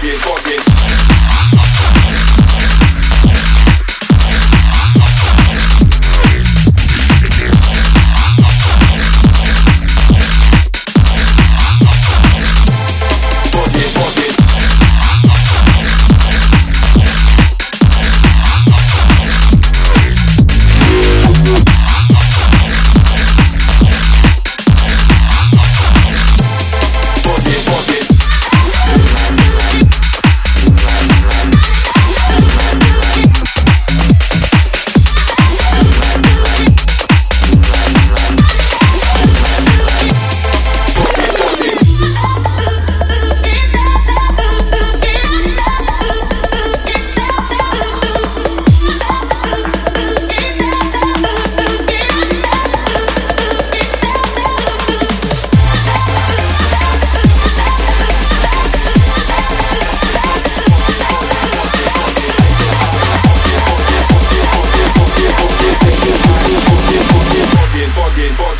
bugging, bugging.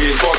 again.